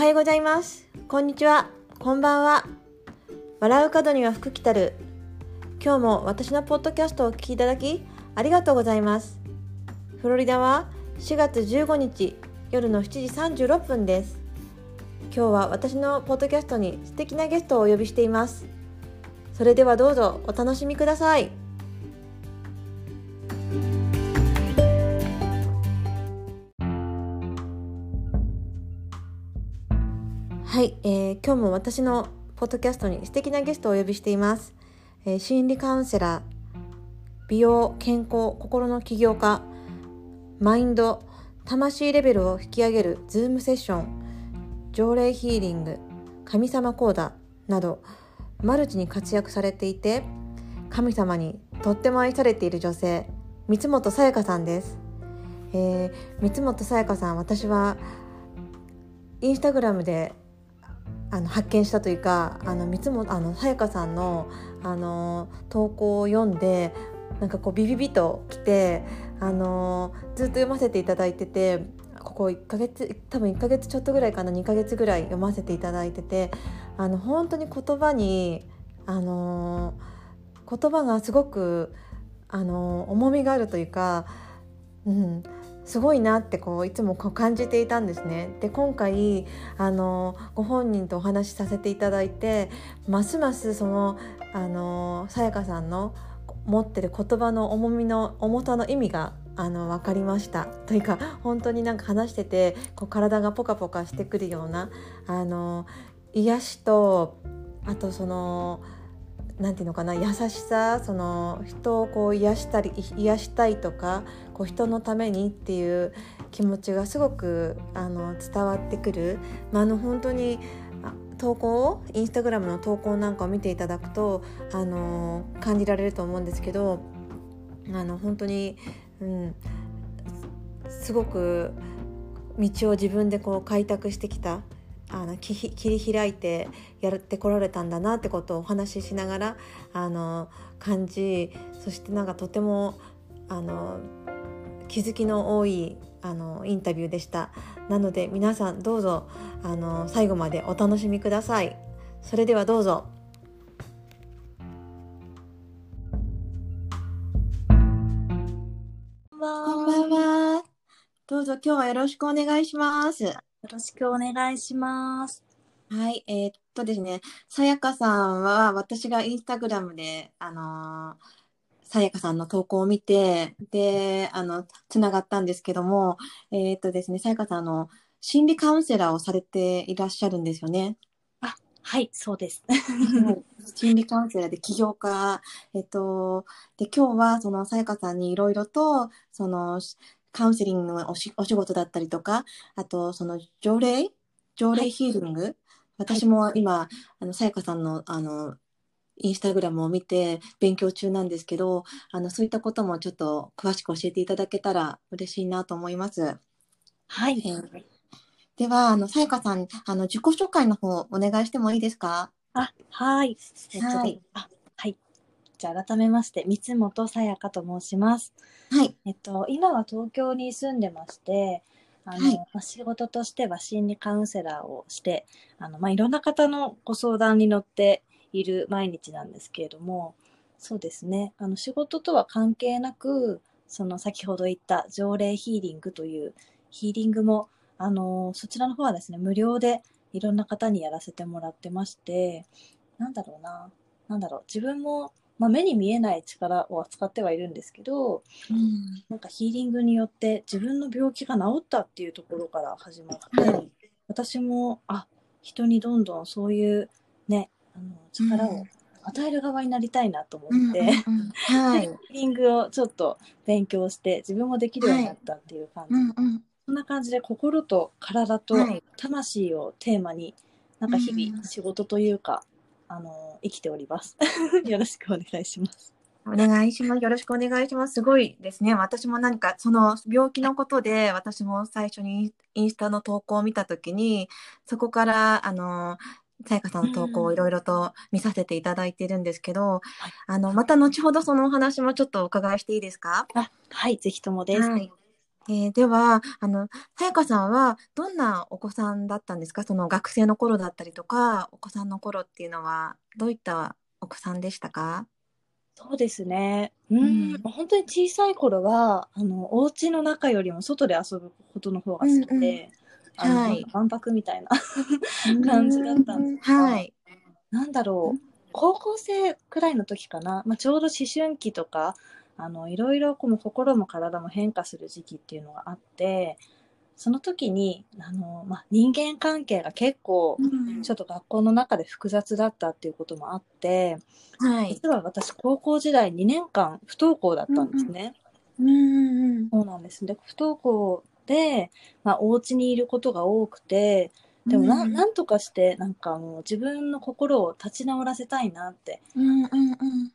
はようございます。こんにちは。こんばんは。笑う角には福来たる。今日も私のポッドキャストをお聞きいただき、ありがとうございます。フロリダは4月15日夜の7時36分です。今日は私のポッドキャストに素敵なゲストをお呼びしています。それではどうぞお楽しみください。ー今日も私のポッドキャストに素敵なゲストをお呼びしています。えー心理カウンセラー、美容、健康、心の起業家、マインド、魂レベルを引き上げるズームセッション、条例ヒーリング、神様講座など、マルチに活躍されていて、神様にとっても愛されている女性、三本さやかさんです。えー三本さやかさん、私はインスタグラムであの発見したというかあの三つもあのさやかさんのあの投稿を読んでなんかこうビビビときてあのずっと読ませていただいててここ1ヶ月多分1ヶ月ちょっとぐらいかな2ヶ月ぐらい読ませていただいててあの本当に言葉にあの言葉がすごくあの重みがあるというか、うん、すごいなってこういつもこう感じていたんですね。で今回あのご本人とお話しさせていただいてますますそのあのさやかさんの持ってる言葉の重みの重さの意味があの分かりましたというか本当になんか話しててこう体がポカポカしてくるようなあの癒しとあとそのなんていうのかな優しさその人をこう癒したり癒したいとかこう人のためにっていう気持ちがすごくあの伝わってくる、まあ、あの本当に投稿をインスタグラムの投稿なんかを見ていただくとあの感じられると思うんですけどあの本当に、うん、すごく道を自分でこう開拓してきたあの切り切り開いてやってこられたんだなってことをお話ししながらあの感じそしてなんかとてもあの気づきの多いあのインタビューでした。なので皆さんどうぞあの最後までお楽しみください。それではどうぞ。こん。ばんは。どうぞ今日はよろしくお願いします。よろしくお願いします。はい、えーっとですね、さやかさんは私がインスタグラムで、あのーさやかさんの投稿を見て、で、あの、つながったんですけども、えーっとですね、さやかさん、あの、心理カウンセラーをされていらっしゃるんですよね。はい、そうです。心理カウンセラーで起業家、えっと、で、今日はそのさやかさんにいろいろと、その、カウンセリングのおし、お仕事だったりとか、あと、その条例条例ヒーリング、私も今、あの、さやかさんの、あの、インスタグラムを見て勉強中なんですけど、あの、そういったこともちょっと詳しく教えていただけたら嬉しいなと思います。はい。えーでは、あの、さやかさん、あの、自己紹介の方お願いしてもいいですか？あ、はい。えっと、はいあ、はい。じゃあ改めまして、三本さやかと申します。はい。えっと、今は東京に住んでまして、あの、はいまあ仕事としては心理カウンセラーをして、あの、まあ、いろんな方のご相談に乗っている毎日なんですけれども、そうですね。あの、仕事とは関係なく、その先ほど言った条例ヒーリングというヒーリングも、あの、そちらの方はですね、無料でいろんな方にやらせてもらってまして、なんだろうな、なんだろう、自分も、まあ、目に見えない力を扱ってはいるんですけど、うん。なんかヒーリングによって自分の病気が治ったっていうところから始まって、はい私も、あ、人にどんどんそういうね、あの力を与える側になりたいなと思って、はい。ヒーリングをちょっと勉強して自分もできるようになったっていう感じ。うんうん。そんな感じで心と体とはい魂をテーマに、なんか日うん々仕事というか、あの、生きております。よろしくお願いします。お願いします。よろしくお願いします。すごいですね。私も何かその病気のことで、私も最初にインスタの投稿を見たときに、そこから、あの、さやかさんの投稿をいろいろと見させていただいてるんですけど、はいあの、また後ほどそのお話もちょっとお伺いしていいですか？あ、はい、ぜひともです。はい。えーでは、あの、さやかさんはどんなお子さんだったんですか？その学生の頃だったりとか、お子さんの頃っていうのは、どういったお子さんでしたか？そうですね。ううん。ん、本当に小さい頃は、あの、お家の中よりも外で遊ぶことの方が好きうんで、あの、はい。万博みたいな感じだったんですがはい。なんだろう、高校生くらいの時かな、まあ、ちょうど思春期とか、あの、いろいろこの心も体も変化する時期っていうのがあって、その時に、あの、まあ、人間関係が結構、ちょっと学校の中で複雑だったっていうこともあって、はい。実は私、高校時代2年間不登校だったんですね。うんうんそうなんです。で、不登校で、まあ、お家にいることが多くて、でもな、うんなんとかして、なんかもう自分の心を立ち直らせたいなって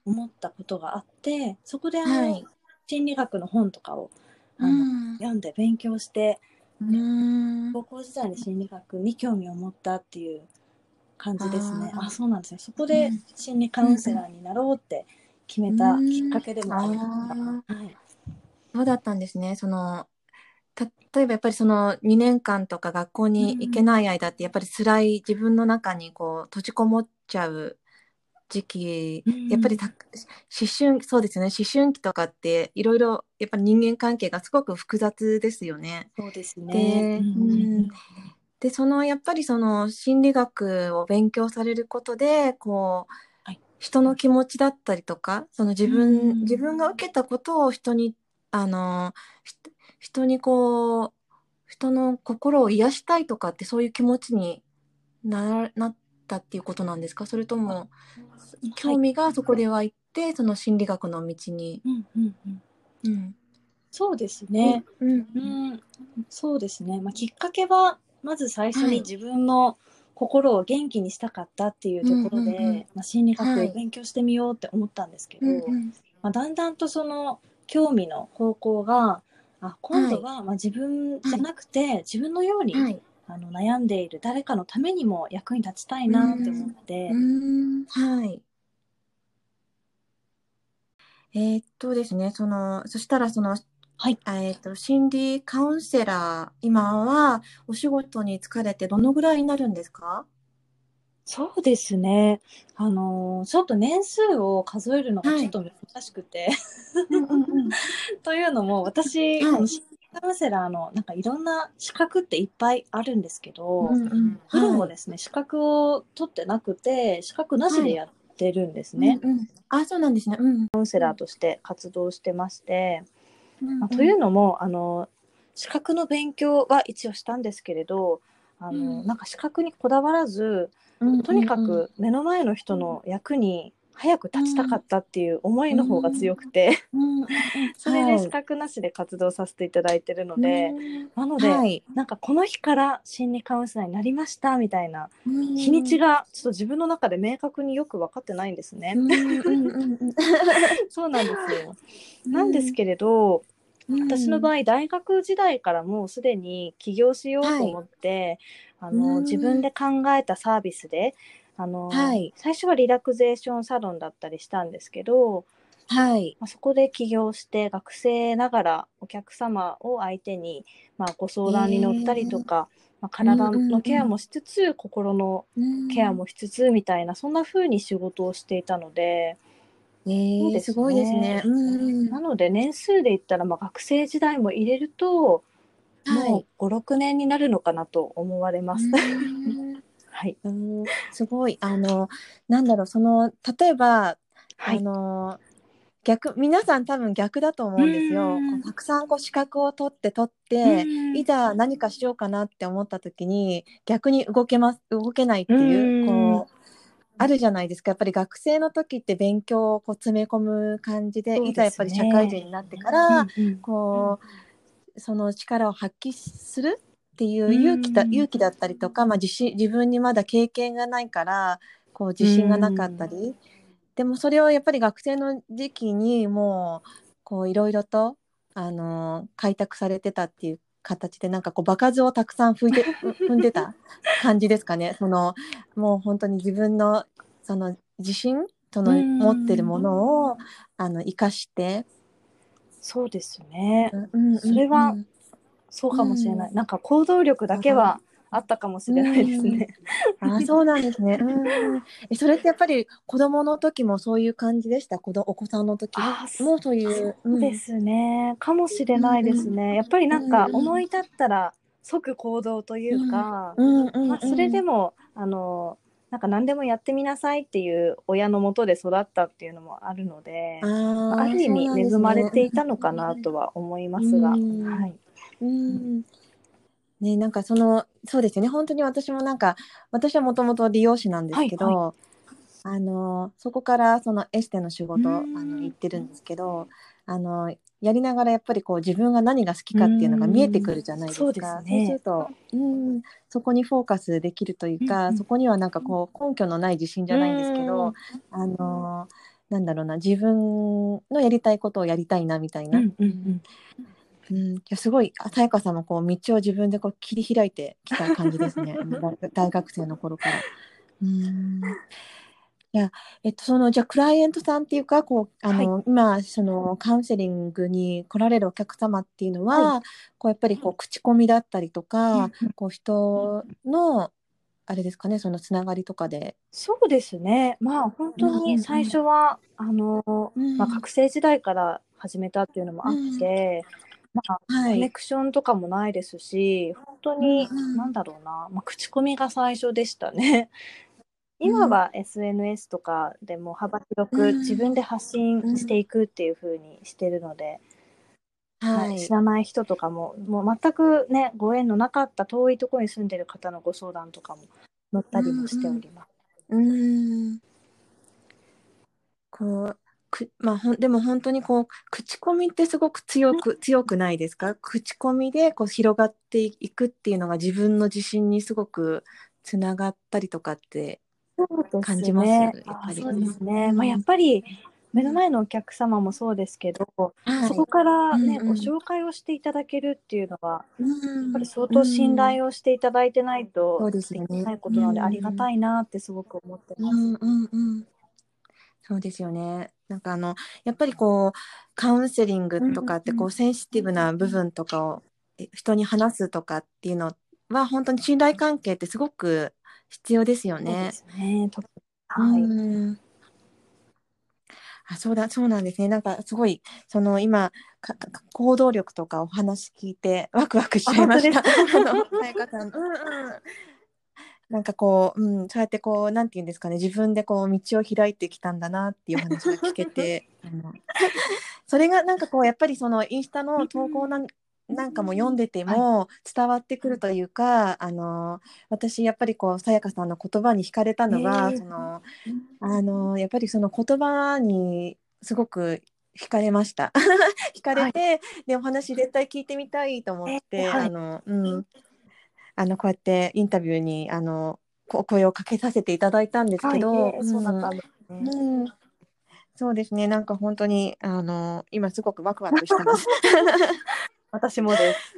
思ったことがあって、そこであの、はい心理学の本とかをあの、うん読んで勉強して、うん高校時代に心理学に興味を持ったっていう感じですね。あそうなんですね。そこで心理カウンセラーになろうって決めたきっかけでもありました。はい。そうだったんですね。その、た例えばやっぱりその2年間とか学校に行けない間ってやっぱり辛い自分の中にこう閉じこもっちゃう時期、うんやっぱりた思春、そうですよね。思春期とかっていろいろやっぱり人間関係がすごく複雑ですよね。そうですでね。うんで、そのやっぱりその心理学を勉強されることで、こう、はい人の気持ちだったりとか、その自分、うん自分が受けたことを人に、あの、ひ人にこう、人の心を癒したいとかってそういう気持ちにな、なったっていうことなんですか？それとも、興味がそこで湧いて、その心理学の道に。うんうんうんうん。そうですね。うん。うん、そうですね。まあ、きっかけは、まず最初はいに自分の心を元気にしたかったっていうところで、うんうんうんまあ、心理はい学勉強してみようって思ったんですけど、うんうんまあ、だんだんとその興味の方向が、あ今度はまあ自分じゃなくて、自分のように、はい。あの悩んでいる誰かのためにも役に立ちたいなって思って、うん、はい。えーっとですね、その、そしたらその、はい。えーっと、心理カウンセラー、今はお仕事に疲れてどのぐらいになるんですか？そうですね。あのーちょっと年数を数えるのがちょっと難しくて、というのも私、はい。あの心理カウンセラーのなんかいろんな資格っていっぱいあるんですけど、うんうん。プロもはいですね、資格を取ってなくて、資格なしでやってるんですね。うんうん。あ、そうなんですね。うん。カウンセラーとして活動してまして、うんまあというのも、あの、資格の勉強は一応したんですけれど、あの、うん。なんか資格にこだわらず、うんとにかく目の前の人の役に早く立ちたかったっていう思いの方が強くて、それではい資格なしで活動させていただいてるので、うんなので、はい。なんかこの日から心理カウンセラーになりましたみたいな日日にちがちょっと自分の中で明確によく分かってないんですね。そうなんですよ。なんですけれど、私の場合大学時代からもうすでに起業しようと思って、あのうん自分で考えたサービスであの、はい最初はリラクゼーションサロンだったりしたんですけど、はい。まあ、そこで起業して学生ながらお客様を相手に、まあ、ご相談に乗ったりとか、まあ、体のケアもしつつ、心のケアもしつつみたいなそんな風に仕事をしていたので。えーすねすごいですね。うんなので年数で言ったら、まあ、学生時代も入れると、はいもう56年になるのかなと思われます。うん。はい、うん。すごい。あの、なんだろう、その、例えば、はい。あの、逆、皆さん多分逆だと思うんですよ。たくさんこう資格を取って取って、うん。いざ何かしようかなって思った時に、逆に動けます、動けないっていう、うん。こう、あるじゃないですか。やっぱり学生の時って勉強をこう詰め込む感じで、ね。いざやっぱり社会人になってから、うんうん。こう、その力を発揮するっていう勇気だ、うん。勇気だったりとか、まあ、自信自分にまだ経験がないからこう自信がなかったり、でもそれをやっぱり学生の時期にもうこういろいろと、あのー開拓されてたっていう形でなんかこう場数をたくさん踏んで 踏んでた感じですかね。そのもう本当に自分のその自信そのうん。持ってるものをあの生かして、そうですね。うんそれはうんそうかもしれない。うんなんか行動力だけはあったかもしれないですね。あそうなんですね。うん。えそれってやっぱり子供の時もそういう感じでした？子供お子さんの時？もそういう。そうですね。かもしれないですね。やっぱりなんか思い立ったら即行動というか、うんうんうん。まあ、それでもあのなんか何でもやってみなさいっていう親のもとで育ったっていうのもあるので、ああある意味恵まれていたのかなとは思いますが、うんはい。うん。ね、なんかそのそうですよね。本当に私もなんか私はもともと理容師なんですけど、はあのそこからそのエステの仕事あうん。の行ってるんですけどあのやりながらやっぱりこう自分が何が好きかっていうのが見えてくるじゃないですか。うんそうですね。すると、うん、そこにフォーカスできるというか、うんうんそこにはなんかこう根拠のない自信じゃないんですけど、あのなんだろうな自分のやりたいことをやりたいなみたいな、うんうんうん。すごいあさやかさんもこう道を自分でこう切り開いてきた感じですね。大 大学生の頃から。うんいやえっとそのじゃあクライアントさんっていうかこうあの、今そのカウンセリングに来られるお客様っていうのは、こうやっぱりこう口コミだったりとか、こう人のあれですかねそのつながりとかで。そうですね。まあ本当に最初は、あの、うん。まあ、学生時代から始めたっていうのもあって、まあ、はコネクションとかもないですし、本当に、なんだろうな、まあ、口コミが最初でしたね。今は SNS とかでも幅広くうん。自分で発信していくっていう風にしてるので、はいはい。知らない人とかももう全くねご縁のなかった遠いところに住んでる方のご相談とかも乗ったりもしております。うーん。こうくまあほんでも本当にこう口コミってすごく強く強くないですか？口コミでこう広がっていくっていうのが自分の自信にすごくつながったりとかって感じますやっぱり。あそうですね。うん。まあやっぱり目の前のお客様もそうですけど、はいそこからね、うんうん。ご紹介をしていただけるっていうのは、ややっぱり相当信頼をしていただいてないとそうできですよねないことなので、うんありがたいなってすごく思ってます。うんうんうん。そうですよね。なんかあのやっぱりこうカウンセリングとかってうんうん。こうセンシティブな部分とかをえ人に話すとかっていうのは本当に信頼関係ってすごく必要ですよね。すね。はい。うんあそうだそうなんですね。なんかすごいその今行動力とかお話聞いてワクワクしちゃいました。なんかこう、うん、そうやってこうなんていうんですかね自分でこう道を開いてきたんだなっていうお話が聞けて、それがなんかこうやっぱりそのインスタの投稿なんなんかも読んでても伝わってくるというか、あの私やっぱりこうさやかさんの言葉に惹かれたのは、へーそのあのやっぱりその言葉にすごく惹かれました。惹かれて、でお話絶対聞いてみたいと思って、えはい。あのうん。あのこうやってインタビューにあのこ声をかけさせていただいたんですけど、そうだったんですね。うんうん。そうですね。なんか本当にあの今すごくワクワクしてます。私もです。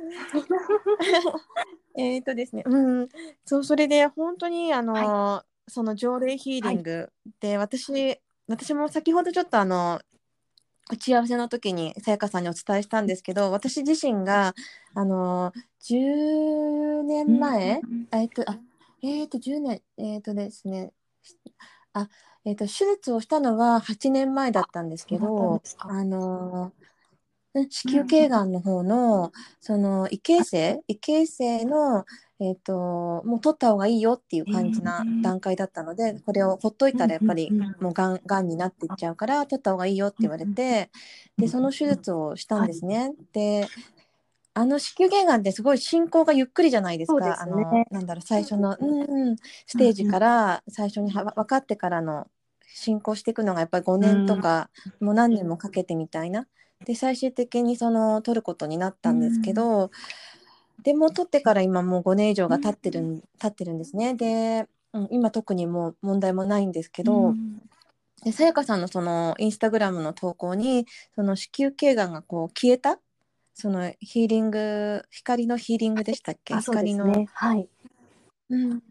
えっとですね、うん、そうそれで本当にあの、その条例ヒーリングで、私私も先ほどちょっとあの打ち合わせの時にさやかさんにお伝えしたんですけど私自身があの10年前、えっとあえっと10年えっとですねあえっと手術をしたのは8年前だったんですけどあのうん子宮頸がんの方のその異形成異形成のえっともう取った方がいいよっていう感じな段階だったのでこれをほっといたらやっぱりもうがんがんになっていっちゃうから取った方がいいよって言われてでその手術をしたんですね。であの子宮頸がんってすごい進行がゆっくりじゃないですか。あのなんだろう最初の、うんうん、ステージから最初には分かってからの進行していくのがやっぱり5年とか、もう何年もかけてみたいな。で最終的にその取ることになったんですけど、でも取ってから今もう5年以上が経ってるん、経ってるんですね。で、うん、今特にもう問題もないんですけど、うんでさやかさんのそのインスタグラムの投稿にその子宮頸がんがこう消えたそのヒーリング光のヒーリングでしたっけ？光の。はい。うん、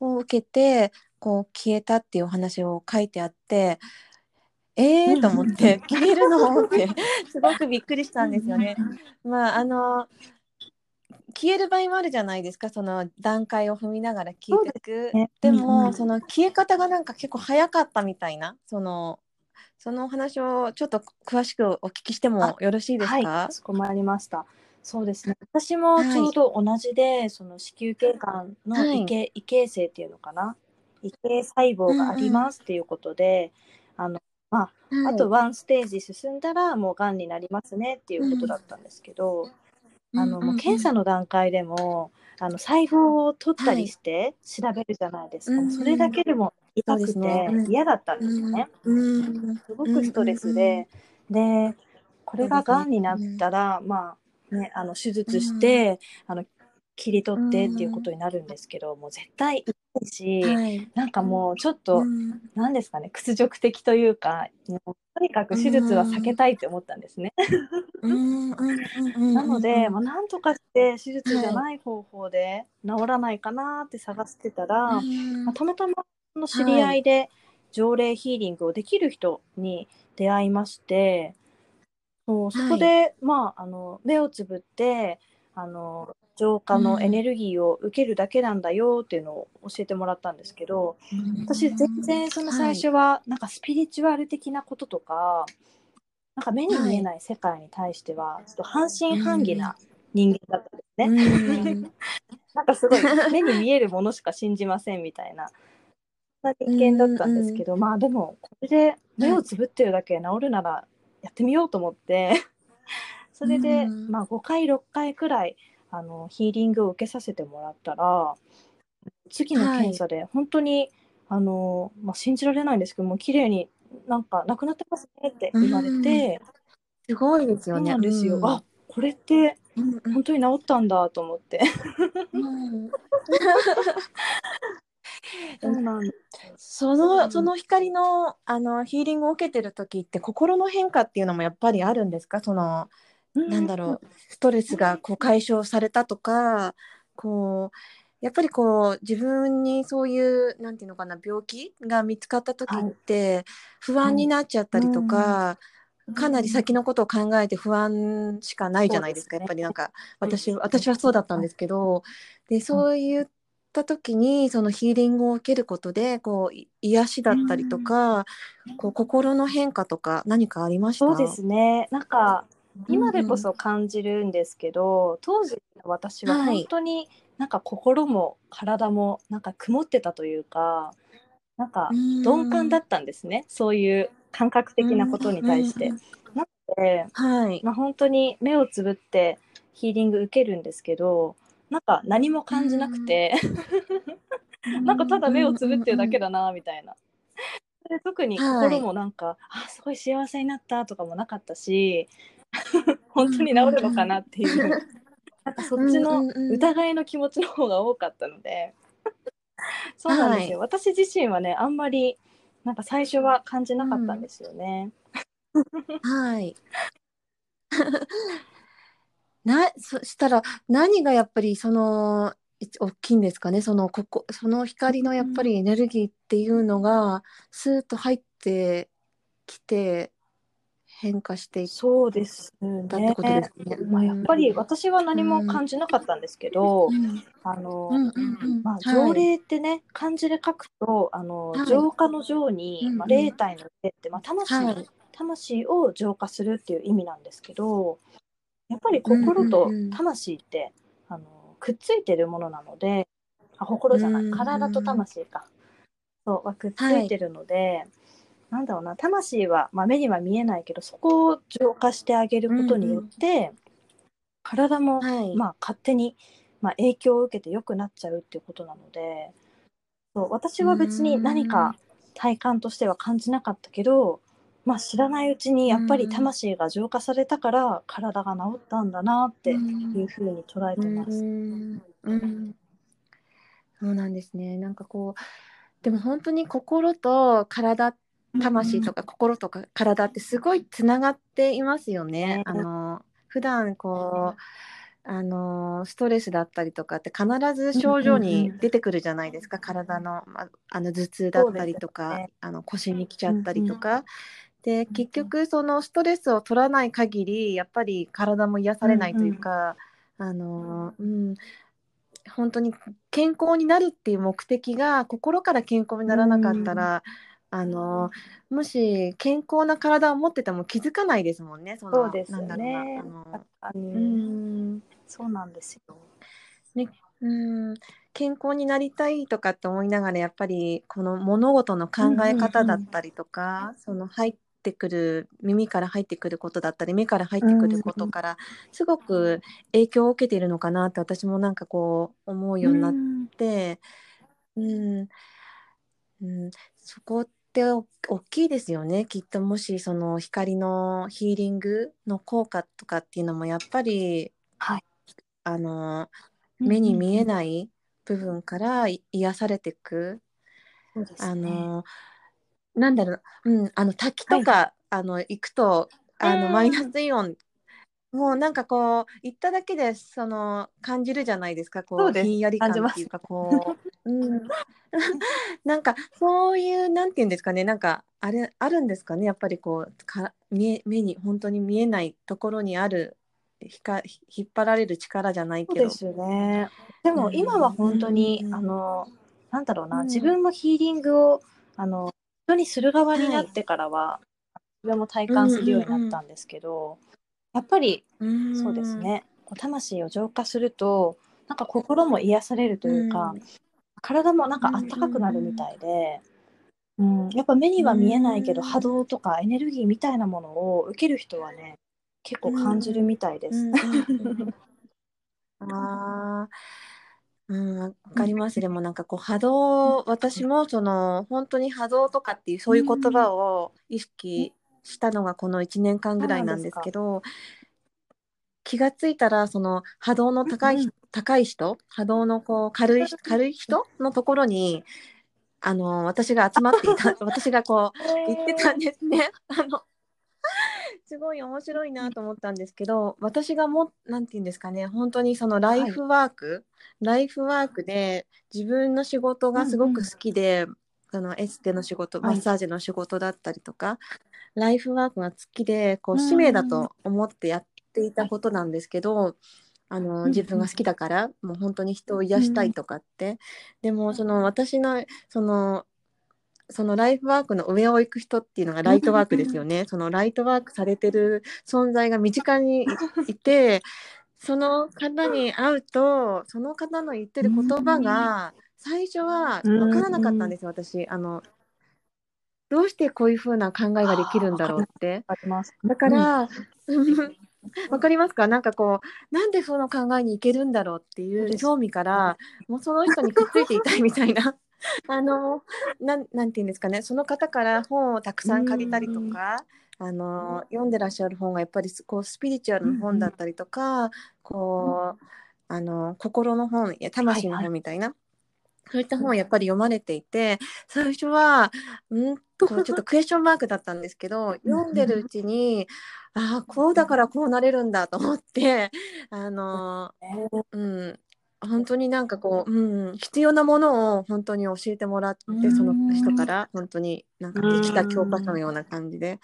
を受けてこう消えたっていうお話を書いてあってえーと思って 消えるのって すごくびっくりしたんですよね。まああの消える場合もあるじゃないですかその段階を踏みながら消えていくねでうんうんもその消え方がなんか結構早かったみたいなそのそのお話をちょっと詳しくお聞きしてもよろしいですはい、かかしこまりました。そうですね。私もちょうど同じで、その子宮頸がんのはい異形,、異形成っていうのかな？異形細胞がありますっていうことで、あの、まあ、あとワンステージ進んだらもうがんになりますねっていうことだったんですけど、あの、もう検査の段階でも、あの細胞を取ったりして調べるじゃないですか。うんそれだけでも痛くてうん。嫌だったんですよね。うんすごくストレスで、でこれががんになったら、まあねあの手術して、あの切り取ってっていうことになるんですけど、もう絶対痛いし、はい。なんかもうちょっと、うん。なんですかね屈辱的というかもうとにかく手術は避けたいって思ったんですね。うんうんうんうん。なので、まあ、なんとかして手術じゃない方法で治らないかなって探してたら、うんまあたまたまの知り合いで条例ヒーリングをできる人に出会いまして、そうそこで、まあ、あの目をつぶってあの浄化のエネルギーを受けるだけなんだよっていうのを教えてもらったんですけど、私全然その最初はなんかスピリチュアル的なこととか、なんか目に見えない世界に対してはちょっと半信半疑な人間だったんですね。うん。なんかすごい目に見えるものしか信じませんみたいなな人間だったんですけど、まあでもこれで目をつぶってるだけで治るならやってみようと思って それで、うん。まあ5回6回くらいあのヒーリングを受けさせてもらったら次の検査で本当に、あのまあ、信じられないんですけどもう綺麗になんかなくなってますねって言われて、すごいですよね。なんですよ、うん。あこれって本当に治ったんだと思って。うん。そうなんそのその光のあのヒーリングを受けてる時って心の変化っていうのもやっぱりあるんですか？そのなんだろうストレスがこう解消されたとかこうやっぱりこう自分にそういうなんていうのかな病気が見つかった時って不安になっちゃったりとか、かなり先のことを考えて不安しかないじゃないですか、ね。やっぱりなんか私私はそうだったんですけどでそういった時にそのヒーリングを受けることでこうい癒しだったりとか、こう心の変化とか何かありました？そうですね。なんか今でこそ感じるんですけど、当時の私ははい。本当になんか心も体もなんか曇ってたというか、なんか鈍感だったんですね。そういう感覚的なことに対して。うんなので、はい、まあ、本当に目をつぶってヒーリング受けるんですけど、なんか何も感じなくて、なんかただ目をつぶってるだけだなみたいな。で特に心もなんか、あすごい幸せになったとかもなかったし 本当に治るのかなっていう、なんかそっちの疑いの気持ちの方が多かったので、そうなんですよ、私自身はねあんまりなんか最初は感じなかったんですよね。はい。なそしたら何がやっぱりそのい大きいんですかね？そのここその光のやっぱりエネルギーっていうのがスーッと入ってきて変化していっそうですたってね。ことですね。まあ、やっぱり私は何も感じなかったんですけど、うん。あの、うんうんうん。まあ、はい。条例ってね、漢字で書くと、あの、はい。浄化の浄に、まあ、霊体の霊って、まあ、魂、はい。魂を浄化するっていう意味なんですけど、やっぱり心とうんうんうん。魂って、あの、くっついてるものなので、あ、心じゃない、体と魂か。そう、はくっついてるので、なんだろうな、魂は、まあ、目には見えないけど、そこを浄化してあげることによって、体も、はい。まあ、勝手に、まあ、影響を受けて良くなっちゃうっていうことなのでそう私は別に何か体感としては感じなかったけど、まあ、知らないうちにやっぱり魂が浄化されたから体が治ったんだなっていうふうに捉えてます。うんうん。そうなんですね。なんかこうでも本当に心と体魂とか心とか体ってすごいつながっていますよね。ね。あの普段こうあのストレスだったりとかって必ず症状に出てくるじゃないですか、体の,、まあ、あの頭痛だったりとか、ね。あの腰に来ちゃったりとか。で結局そのストレスを取らない限りやっぱり体も癒されないというか、あの、うん、本当に健康になるっていう目的が心から健康にならなかったら、あのもし健康な体を持ってても気づかないですもんね。そそうですよね。あの。うん。そうなんですよ。ね、うん。健康になりたいとかって思いながらやっぱりこの物事の考え方だったりとか、その入ってくる耳から入ってくることだったり目から入ってくることからすごく影響を受けているのかなって私もなんかこう思うようになって、うん、うん、そこって大きいですよね。きっともしその光のヒーリングの効果とかっていうのもやっぱり、はい、あの目に見えない部分から癒されていく。あのなんだろう、うん、あの滝とか、はい、あの行くとあの、マイナスイオンもうなんかこう行っただけでその感じるじゃないですかこうひんやり感っていうかこう、うん、なんかそういうなんていうんですかねなんかあれあるんですかねやっぱりこうか見え目に本当に見えないところにあるひか引っ張られる力じゃないけど。そうですよね。でも今は本当に、うん、あのなんだろうな、うん、自分もヒーリングをあの人にする側になってからは、はい、自分も体感するようになったんですけど、やっぱり、そうですね。こう魂を浄化するとなんか心も癒されるというか、体もなんかあったかくなるみたいで。うん、やっぱ目には見えないけど波動とかエネルギーみたいなものを受ける人はね結構感じるみたいです。ああ、うん、わかります。でもなんかこう波動、私もその本当に波動とかっていうそういう言葉を意識したのがこの1年間ぐらいなんですけど、気がついたらその波動の高い、高い人、波動のこう軽い 軽い人のところにあの私が集まっていた、私がこう言ってたんですね。あのすごい面白いなと思ったんですけど私がも何て言うんですかね本当にそのライフワーク、はい、ライフワークで自分の仕事がすごく好きで、うん。うん、そのエステの仕事マッサージの仕事だったりとか、はい、ライフワークが好きでこう使命だと思ってやっていたことなんですけど。あの自分が好きだから、もう本当に人を癒したいとかって、うん、でもその私のそのそのライフワークの上を行く人っていうのがライトワークですよね。そのライトワークされてる存在が身近に いて、その方に会うと、その方の言ってる言葉が、最初は分からなかったんですよ、私。あの、どうしてこういうふうな考えができるんだろうって？だから、わかりますか？なんかこうなんでその考えにいけるんだろうっていう興味からもうその人にくっついていたいみたいな。あのなんなんていうんですかね？その方から本をたくさん借りたりとか、あの読んでらっしゃる本がやっぱりこうスピリチュアルの本だったりとか、こうあの心の本や魂の本みたいな、はい。はい、そういった本をやっぱり読まれていて最初はんとちょっとクエスチョンマークだったんですけど読んでるうちにああこうだからこうなれるんだと思ってあの、うん、本当になんかこう、うん、必要なものを本当に教えてもらってその人から本当になんかできた教科書のような感じで,、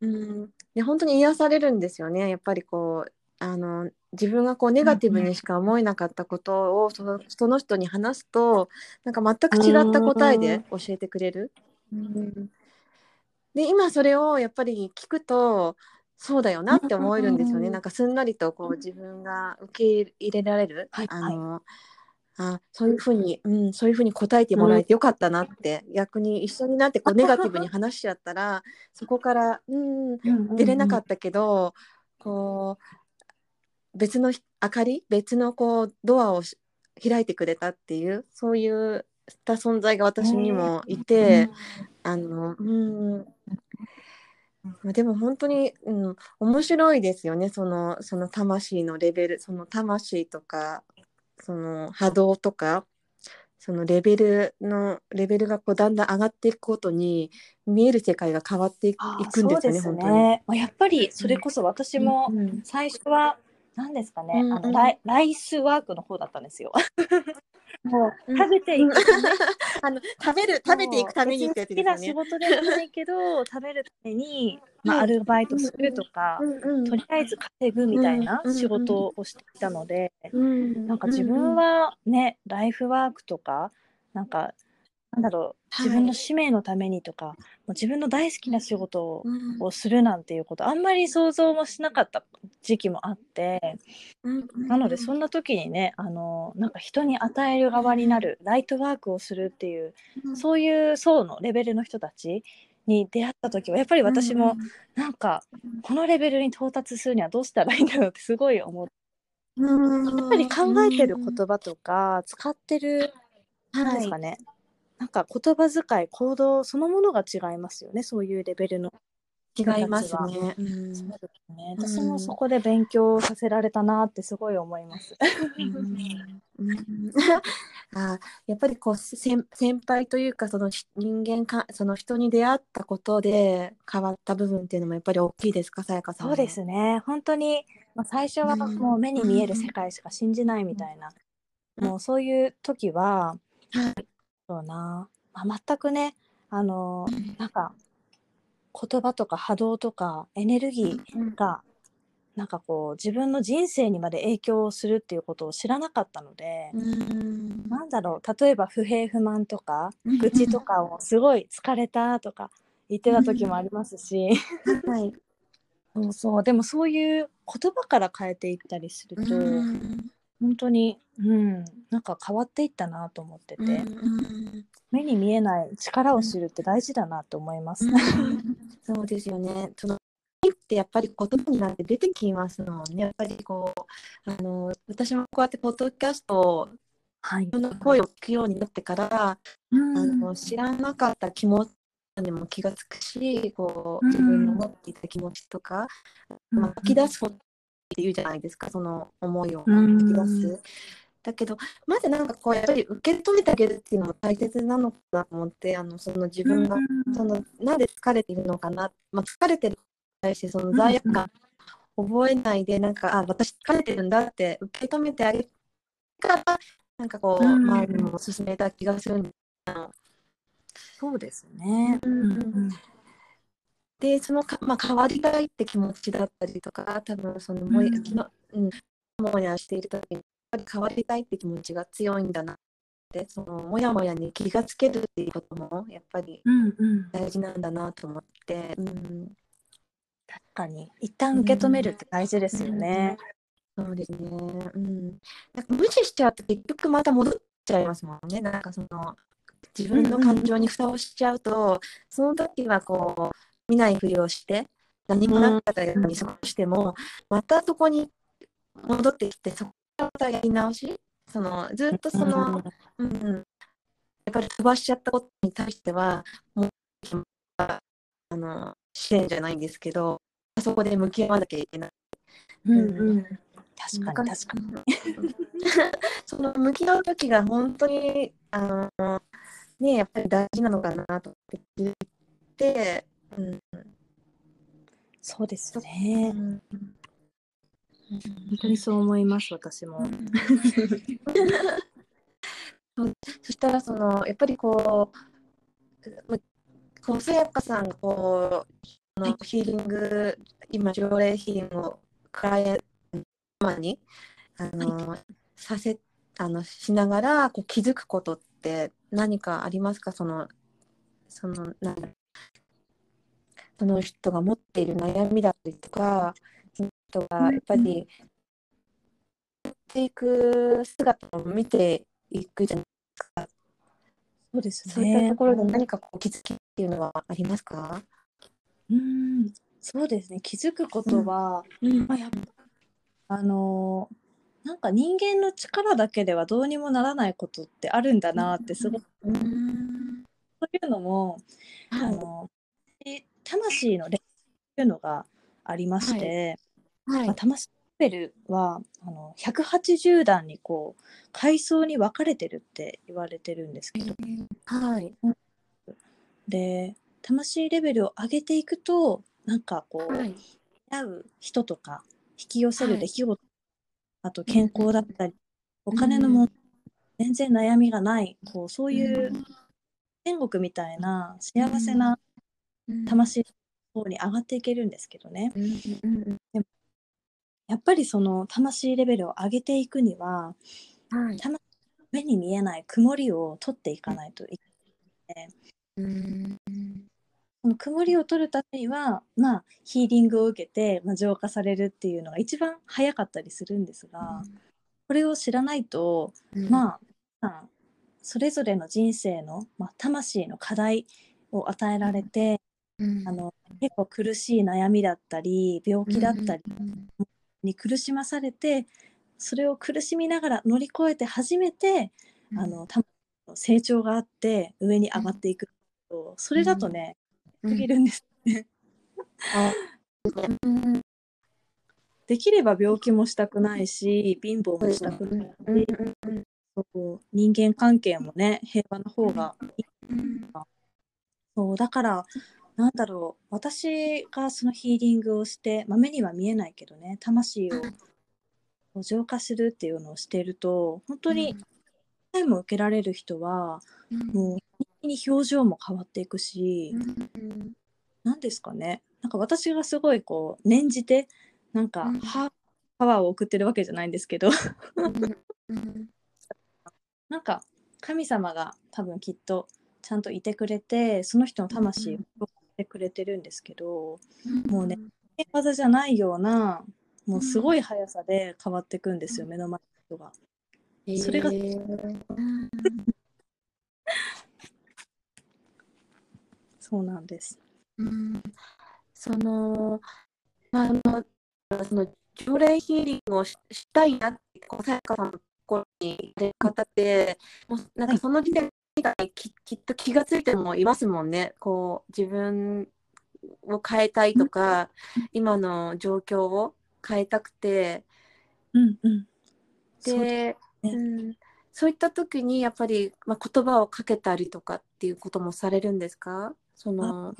うん、で本当に癒されるんですよね。やっぱりこうあの自分がこうネガティブにしか思えなかったことをそのその人に話すとなんか全く違った答えで教えてくれる。うん、で今それをやっぱり聞くとそうだよなって思えるんですよね。なんかすんなりとこう自分が受け入れられる、はい、あの、あそういうふうに、うん、そういうふうに答えてもらえてよかったなって、うん、逆に一緒になってこう ネガティブに話しちゃったらそこから、うん、出れなかったけど、こう別の明かり別のこうドアを開いてくれたっていうそういうた存在が私にもいて、あの、うん、でも本当に、うん、面白いですよね。そのその魂のレベルその魂とかその波動とかそのレベルのレベルがこうだんだん上がっていくことに見える世界が変わっていくんですよね。本当に。まあ、やっぱりそれこそ私も最初は何ですかね、うんうん、あのライライスワークの方だったんですよ。もううん食べていく あの食べる食べていくためにってやつですよ別に好きな仕ね。事でもないけど食べるために、まあ、はいアルバイトするとか、うんとりあえず稼ぐみたいなうん仕事をしていたので、うん。なんか自分はね、ライフワークとかなんかなんだろうはい。自分の使命のためにとか、もう自分の大好きな仕事をうん。をするなんていうことあんまり想像もしなかった時期もあってうん。なのでそんな時にねあのなんか人に与える側になるライトワークをするっていううん。そういう層のレベルの人たちに出会った時はやっぱり私もなんかこのレベルに到達するにはどうしたらいいんだろうってすごい思ってうん。やっぱり考えてる言葉とか使ってるなんですかね、なんか言葉遣い行動そのものが違いますよねそういうレベルの違いますね。うんそうですね。うん。私もそこで勉強させられたなってすごい思います。うん。あやっぱりこう先先輩というかそのし人間かその人に出会ったことで変わった部分っていうのもやっぱり大きいですかさやかさんは。そうですね。本当に、まあ、最初はうん。もう目に見える世界しか信じないみたいな、うん。もうそういう時は、はいそうな、まあ、全くね、あの、なんか言葉とか波動とかエネルギーが、なんかこう自分の人生にまで影響するっていうことを知らなかったので、うん。なんだろう例えば不平不満とかうん。愚痴とかをすごい疲れたとか言ってた時もありますし、はい。そうそう。でもそういう言葉から変えていったりすると、うん本当に、うん、なんか変わっていったなと思ってて、うん目に見えない力を知るって大事だなと思います。そうですよね。そのってやっぱり言葉になって出てきますもんね。やっぱりこうあの私もこうやってポッドキャストをはい。の声を聞くようになってから、あの知らなかった気持ちにも気がつくし、こううん。自分の持っていた気持ちとか、まあ、吐き出すことっていうじゃないですか、その思いをうん。吐き出す。だけどまずなんかこうやっぱり受け止めてあげるっていうのも大切なのかなと思ってあのその自分がそのなんで疲れているのかな、まあ、疲れてるに対してその罪悪感覚えないでなんかあ私疲れてるんだって受け止めてあげるからなんかこううん。周りにも進めた気がするんですそうですね。うんでそのか、まあ、変わりたいって気持ちだったりとか多分そのもや、うん。うん、もやしている時にやっぱり変わりたいって気持ちが強いんだなってそのもやもやに気がつけるっていうこともやっぱりうんうん、大事なんだなと思って、うん、確かに。一旦受け止めるって大事ですよね。そうですね、うん、なんか無視しちゃうと結局また戻っちゃいますもんね。なんかその自分の感情に蓋をしちゃうと、その時はこう見ないふりをして何もなかったように過ごしても、またそこに戻ってきてそこからまたやり直しそのずっとその、うんうん、やっぱり飛ばしちゃったことに対してはもうあの試練じゃないんですけどそこで向き合わなきゃいけない。うんうん、確かに確かに。に。その向き合う時が本当にあのねやっぱり大事なのかなと思って言って、うんそうですうね。ん本当にそう思います私も。そしたらそのやっぱりこうまこうさやかさんがこうあのヒーリング今条例ヒーリングをクライアントにあの、させあのしながらこう気づくことって何かありますかそのそのなんだその人が持っている悩みだったりとかその人がやっぱりやっていく姿を見ていくじゃないですか。そうですそういったねと。ころで何かこう気づきっていうのはありますか？うん、そうですね。気づくことは、うんまあ、やっぱあのーなんか人間の力だけではどうにもならないことってあるんだなってすごく、うんそういうのも、あはいので魂のレベルっていうのがありまして、はい。まあ、魂レベルはあの180段にこう階層に分かれてるって言われてるんですけど、はい。で魂レベルを上げていくとなんかこう、はい。出会う人とか引き寄せはい。る出来事、あと健康だったり、お金の問題全然悩みがないこうそういう天国みたいな幸せな魂の方に上がっていけるんですけどね。やっぱりその魂レベルを上げていくには、はい、目に見えない曇りを取っていかないといけない、うんその曇りを取るためには、まあ、ヒーリングを受けて、まあ、浄化されるっていうのが一番早かったりするんですが、これを知らないと、まあ、それぞれの人生の、まあ、魂の課題を与えられて、うん。あの結構苦しい悩みだったり病気だったりに苦しまされてそれを苦しみながら乗り越えて初めて、あの成長があって上に上がっていくとそれだとね、過ぎるんですね。できれば病気もしたくないし貧乏もしたくないし、うんそう人間関係もね平和な方がいい。そうだからなんだろう。私がそのヒーリングをして、まあ、目には見えないけどね。魂を浄化するっていうのをしていると本当に何も受けられる人はもう一気に表情も変わっていくし、何ですかね。なんか私がすごいこう念じてなんか、うん。はパワーを送ってるわけじゃないんですけど。なんか神様が多分きっとちゃんといてくれてその人の魂をてくれてるんですけど、もうね技じゃないようなもうすごい速さで変わっていくんですよ、目の前の人が。それがそうなんです。うん。その、まあ、あのその条例ヒーリングをししたいなって、こうさやかさんのところにいる方って、もうなんはい。かその時点でききっと気がついてもいますもんね。こう自分を変えたいとか、今の状況を変えたくて、うんうん。そうで、ね。うん、そういった時にやっぱり、まあ、言葉をかけたりとかっていうこともされるんですか？その、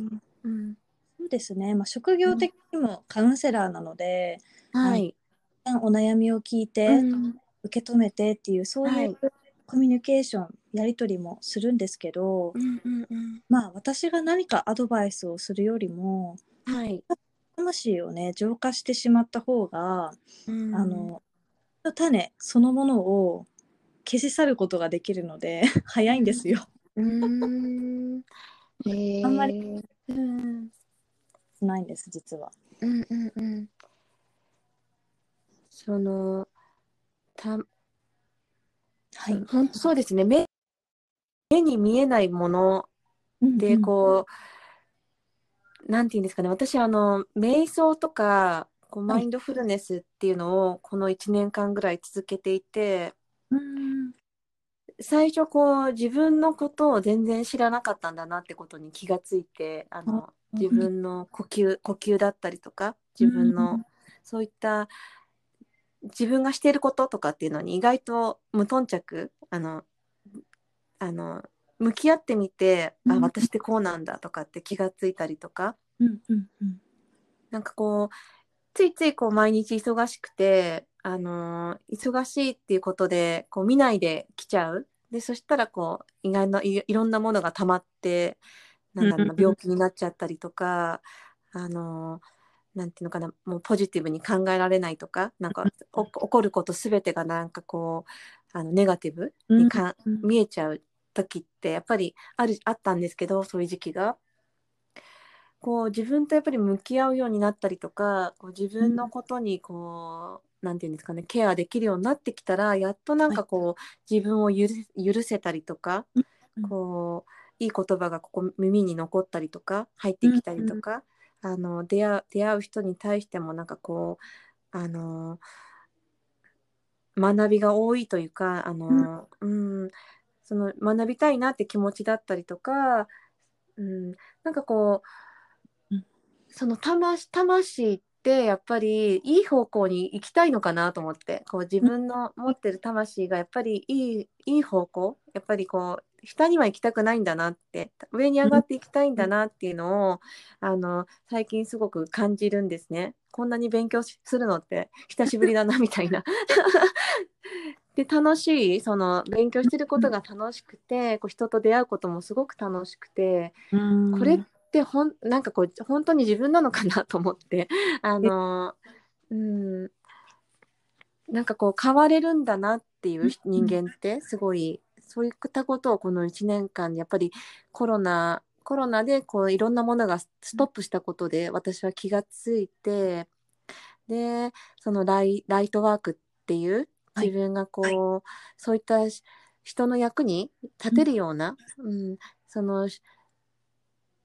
うん、そうですね、まあ、職業的にもカウンセラーなので、はい。お悩みを聞いて、うん。受け止めてっていうそうはい。いうコミュニケーションやり取りもするんですけど、うんうんうんまあ私が何かアドバイスをするよりもはい。魂をね浄化してしまった方が、うんあの種そのものを消し去ることができるので 早いんですよ。うーん。へえ。あんまりうん。ないんです実は。うんうんうん。その、た、はい。本当そうですね。目、目に見えないもので、こう、なんていうんですかね。私、あの、瞑想とか、こうマインドフルネスっていうのを、この1年間ぐらい続けていて、うん、うん最初こう自分のことを全然知らなかったんだなってことに気がついてあのうん自分の呼吸呼吸だったりとか自分うんのそういった自分がしていることとかっていうのに意外と無頓着あのあの向き合ってみてあうん。私ってこうなんだとかって気がついたりとか。うんうんうん。なんかこうついついこう毎日忙しくて、あのー忙しいっていうことでこう見ないで来ちゃう。でそしたらこう意外ないいろんなものが溜まってなんだろうな病気になっちゃったりとか、あのーなんていうのかなもうポジティブに考えられないとかなんか お起こることすべてがなんかこうあのネガティブにか、うん。見えちゃう時ってやっぱりあるあったんですけどそういう時期が。こう自分とやっぱり向き合うようになったりとかこう自分のことにこう、なんていうんですかねケアできるようになってきたらやっとなんかこう、自分を許許せたりとか、うん。こういい言葉がここ耳に残ったりとか入ってきたりとか、あの出会う出会う人に対してもなんかこうあの学びが多いというかあの、うん。その学びたいなって気持ちだったりとか、うん、なんかこう、うん。その魂魂ってやっぱりいい方向に行きたいのかなと思ってこう自分の持ってる魂がやっぱりいいいい方向やっぱりこう下には行きたくないんだなって上に上がっていきたいんだなっていうのを、あの最近すごく感じるんですね。こんなに勉強しするのって久しぶりだなみたいな。っ で楽しいその勉強してることが楽しくてこう人と出会うこともすごく楽しくてうんこれってほんなんかこう本当に自分なのかなと思ってあのうんなんかこう変われるんだなっていう人間ってすごいそういったことをこの1年間やっぱりコロナコロナでこういろんなものがストップしたことで私は気がついてでそのライライトワークっていうはい。自分がこう、そういった人の役に立てるような、うんその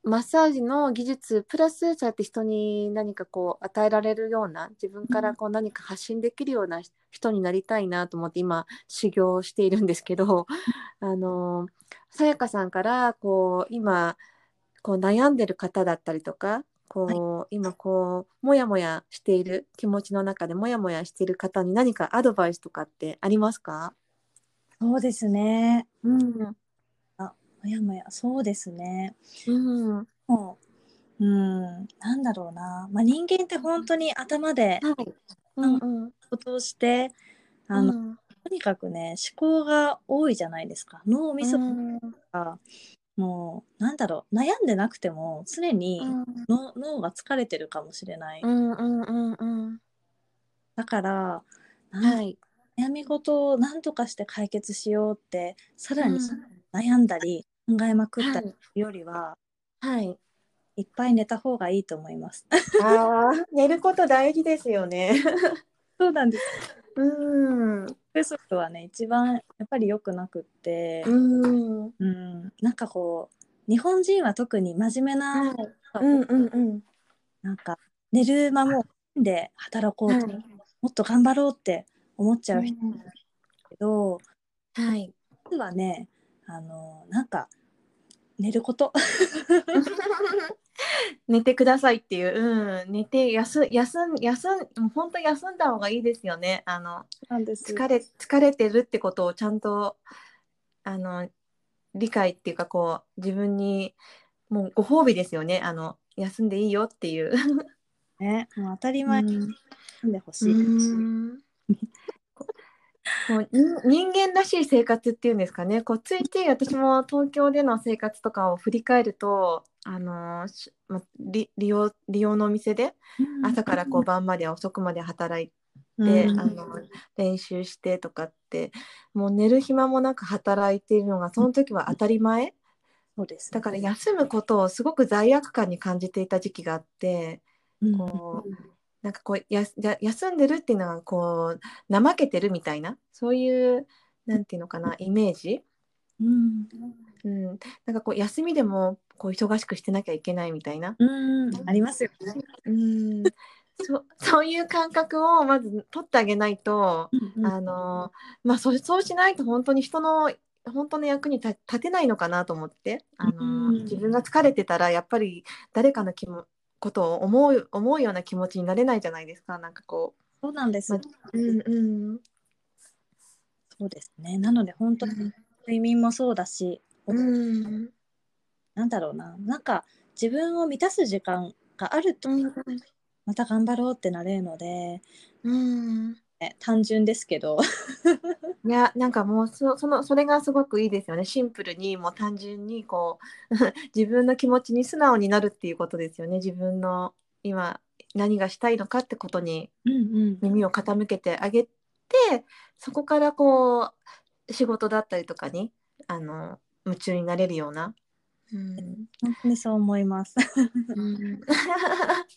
マッサージの技術プラスそうやって人に何かこう与えられるような自分からこう何か発信できるような人になりたいなと思って今修行しているんですけどあのさやかさんからこう今こう悩んでる方だったりとかこう、今こうもやもやしている気持ちの中でもやもやしている方に何かアドバイスとかってありますか、そうですね。うんもやもや、そうですね。うん。もう、うん、なんだろうな。まあ、人間って本当に頭ではい。うん。うんことをして、あの、とにかくね、思考が多いじゃないですか。脳みそうん。が、もう、なんだろう、悩んでなくても、常にの脳が疲れてるかもしれない。うんうんうんうんだから、はい。悩み事を何とかして解決しようって、さらにうん。悩んだり、考えまくったよりは、はい。いっぱい寝た方がいいと思います。ああ寝ること大事ですよね。そうなんです。うん。不足はね、一番やっぱり良くなくって、うん。うん、なんかこう、日本人は特に真面目な、はい。うんうんうん。なんか寝る間もで働こうと、はい。もっと頑張ろうって思っちゃう人だけど、はい。実はね、あの、なんか、寝ること。寝てくださいっていう、うん、寝て休休ん休んもう本当休んだ方がいいですよね。あの疲れ疲れてるってことをちゃんとあの理解っていうかこう自分にもうご褒美ですよね。あの休んでいいよっていう。ね、もう当たり前にうん住んでほしい。うんこう人人間らしい生活っていうんですかね。こうついつい私も東京での生活とかを振り返るとあのーしま利利用利用のお店で朝からこう晩まで遅くまで働いて、うん。あの練習してとかってもう寝る暇もなく働いているのがその時は当たり前。そうです。だから休むことをすごく罪悪感に感じていた時期があってうん。こうなんかこうやや休んでるっていうのはこう怠けてるみたいなそういうなんていうのかなイメージ、うん。うん、なんかこう休みでもこう忙しくしてなきゃいけないみたいな、うん。ありますよね。うん、そそういう感覚をまず取ってあげないと、うんあのまあそうそうしないと本当に人の本当の役に立立てないのかなと思って。あの、うん。自分が疲れてたらやっぱり誰かの気もことを思う思うような気持ちになれないじゃないですかなんかこそうなんです。まう。うんうんそうですね。なので本当に睡眠もそうだし、うんなんだろうな。なんか自分を満たす時間があると、また頑張ろうってなれるので、うんね単純ですけど、いやなんかもうそそのそれがすごくいいですよね。シンプルにもう単純にこう 自分の気持ちに素直になるっていうことですよね。自分の今何がしたいのかってことにうんうん、耳を傾けてあげてそこからこう仕事だったりとかにあの夢中になれるような。うん。本当にそう思います。うん。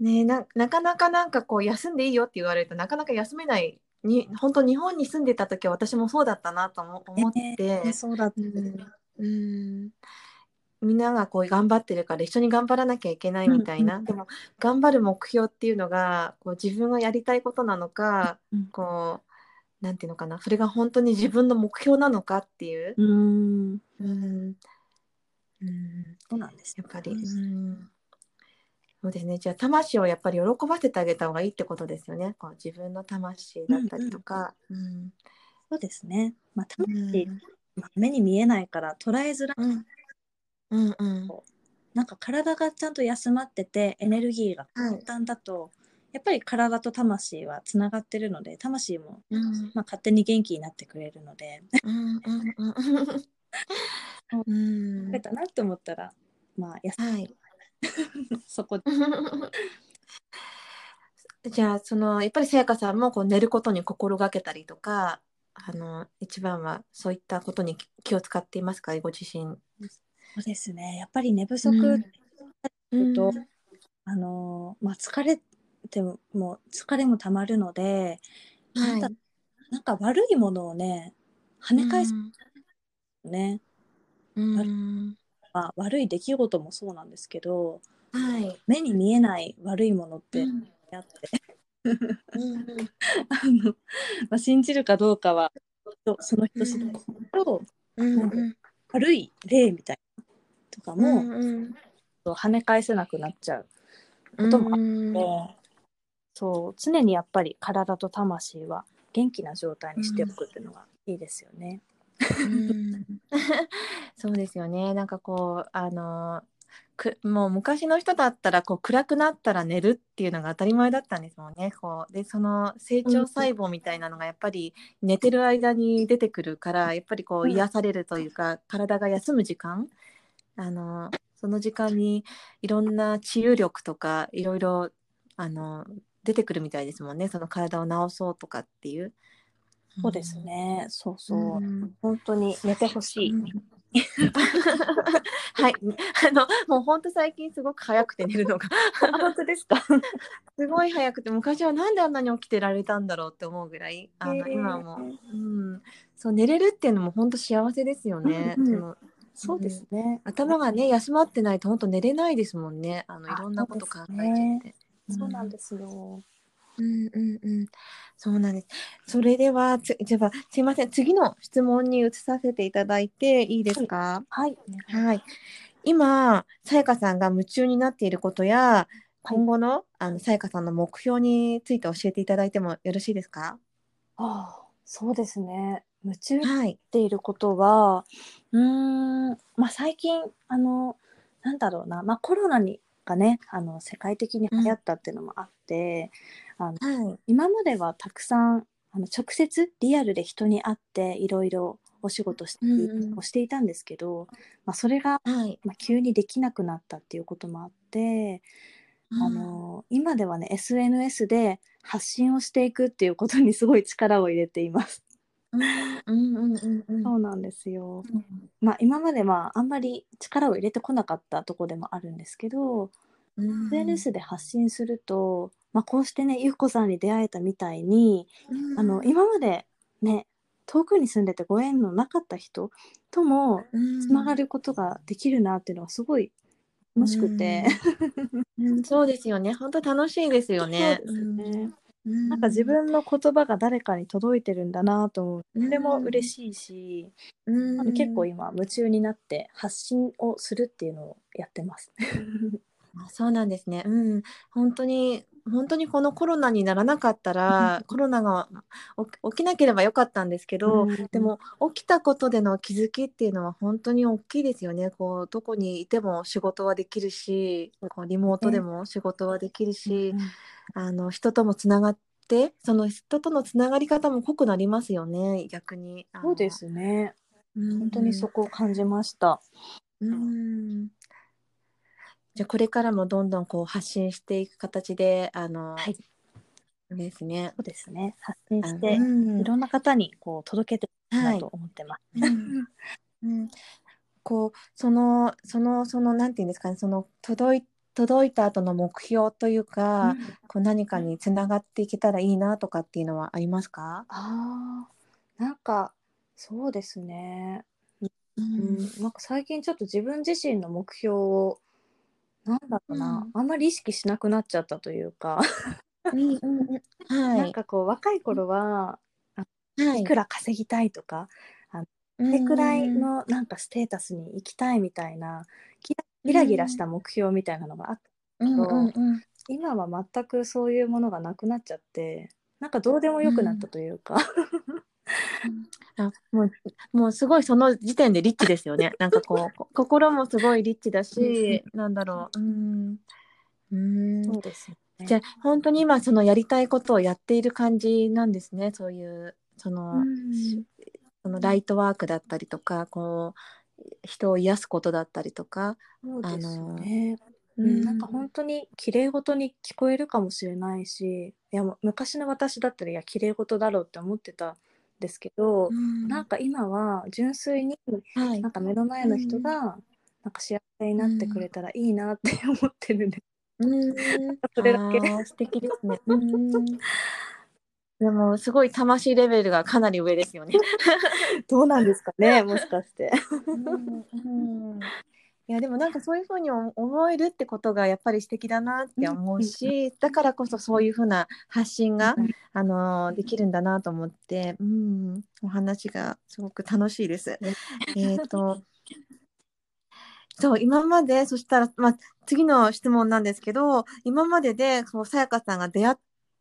ねえななかなかなんかこう休んでいいよって言われるとなかなか休めないに本当日本に住んでた時は私もそうだったなと思思って、ねそうだって、うん。うん。みんながこう頑張ってるから一緒に頑張らなきゃいけないみたいな、うんでも頑張る目標っていうのがこう自分がやりたいことなのか、うんこうなんていうのかな。それが本当に自分の目標なのかっていう、うん、うんうん、そうなんですよ。やっぱり、うん、そうですね。じゃあ魂をやっぱり喜ばせてあげた方がいいってことですよね。こう自分の魂だったりとか。うんそうですね。まあ、う魂、んまあ目に見えないから捉えづらい。うんうんうんなんか体がちゃんと休まっててエネルギーがはい簡単だとやっぱり体と魂はつながってるので魂も、うんまあ、勝手に元気になってくれるのでうんうんうんうん。たなって思ったらまあ休はい。そこ。で じゃあそのやっぱりさやかさんもこう寝ることに心がけたりとかあの一番はそういったことに気を使っていますか？ご自身。そうですね。やっぱり寝不足うん。とあのまあ疲れても疲れもたまるので、なんだなんか悪いものをね跳ね返すね、うん。まあ、悪い出来事もそうなんですけどはい。目に見えない悪いものってうん。あって、うん あのまあ、信じるかどうかはとその人次第だけど、うん。うん悪い例みたいなとかも、うん跳ね返せなくなっちゃう。こともあうんで、そう常にやっぱり体と魂は元気な状態にしておくっていうのがいいですよね。うん そうですよね。なんかこうあのくもう昔の人だったらこう暗くなったら寝るっていうのが当たり前だったんですもんね。こうでその成長細胞みたいなのがやっぱり寝てる間に出てくるからやっぱりこううん癒されるというか、体が休む時間。あのその時間にいろんな治癒力とかいろいろあの出てくるみたいですもんね。その体を治そうとかっていう。そうですね、そうそう、うん。本当に寝てほしい。はい、あのもう本当最近すごく早くて寝るのが。本当ですか？すごい早くて昔はなんであんなに起きてられたんだろうって思うぐらいあの今はも。う、うん、そう寝れるっていうのも本当幸せですよね。うんうん。そうですね。頭がね休まってないと本当寝れないですもんね。あのいあろんなこと考えちゃって。そうなんですよ。うんうんうん、そうなんです。それではつじゃあすいません次の質問に移させていただいていいですか？はい。はい。今、さやかさんが夢中になっていることや、今後の、あの、さやかさんの目標について教えていただいてもよろしいですか？ああ、そうですね。夢中になっはい。ていることは、うーん、まあ最近あのなんだろうな、まあコロナにがね、あの世界的に流行ったっていうのもあって、あのはい。今まではたくさんあの直接リアルで人に会っていろいろお仕事しをしていたんですけど、まあ、それが、はい。まあ、急にできなくなったっていうこともあって、あの今ではね SNS で発信をしていくっていうことにすごい力を入れています。うんうんうんうんうんそうなんですよ。まあ今までまああんまり力を入れてこなかったとこでもあるんですけど、うん SNS で発信すると、まあ、こうしてねゆうこさんに出会えたみたいにあの今までね遠くに住んでてご縁のなかった人ともつながる、ることができるなっていうのはすごい楽しくて、うん。そうですよね。本当楽しいですよね。ね。うん。なんか自分の言葉が誰かに届いてるんだなと思う。うんそれも嬉しいし、うん。結構今夢中になって発信をするっていうのをやってます。あそうなんですね。うん、本当に本当にこのコロナにならなかったら、コロナが起きなければよかったんですけど、うんでも起きたことでの気づきっていうのは本当に大きいですよね。こうどこにいても仕事はできるし、こうリモートでも仕事はできるし、あの人ともつながって、その人とのつながり方も濃くなりますよね。逆に。そうで。すね。うん本当にそこを感じました。うんじゃあこれからもどんどんこう発信していく形であの、はいですね。そうですね。発信して、うんいろんな方にこう届けていきたいと思ってます。うんうんこうそのそのそのなんていうんですかねその届い届いた後の目標というか、こう何かにつながっていけたらいいなとかっていうのはありますか？ああ、なんかそうですね。ううん、なんか最近ちょっと自分自身の目標をなんだろうな、あんまり意識しなくなっちゃったというか、うんうんうん。はい。なんかこう若い頃ははい。いくら稼ぎたいとか、これくらいのなんかステータスに行きたいみたいなキラギラギラした目標みたいなのがあって、うんうんうん。今は全くそういうものがなくなっちゃってなんかどうでもよくなったというか、あもうもうすごいその時点でリッチですよね。なんかこうこ心もすごいリッチだし、なんだろう。うん。うんそうです。じゃあ本当に今そのやりたいことをやっている感じなんですねそういうその,、うんそのライトワークだったりとかこう人を癒すことだったりとか、そうですあのね。うん、なんか本当に綺麗事に聞こえるかもしれないし、いやもう昔の私だったらいや綺麗事だろうって思ってたんですけど、うんなんか今は純粋にはいなんか目の前の人がなんか幸せになってくれたらいいなって思ってるんで、うん それだけ素敵ですね。うんでもすごい魂レベルがかなり上ですよね。どうなんですかねもしかして。うんいやでもなんかそういうふうに思思えるってことがやっぱり素敵だなって思うし、だからこそそういうふうな発信が、うんあのできるんだなと思って、うん、お話がすごく楽しいです。ね。えっとそう今までそしたら、まあ、次の質問なんですけど今まででさやかさんが出会っ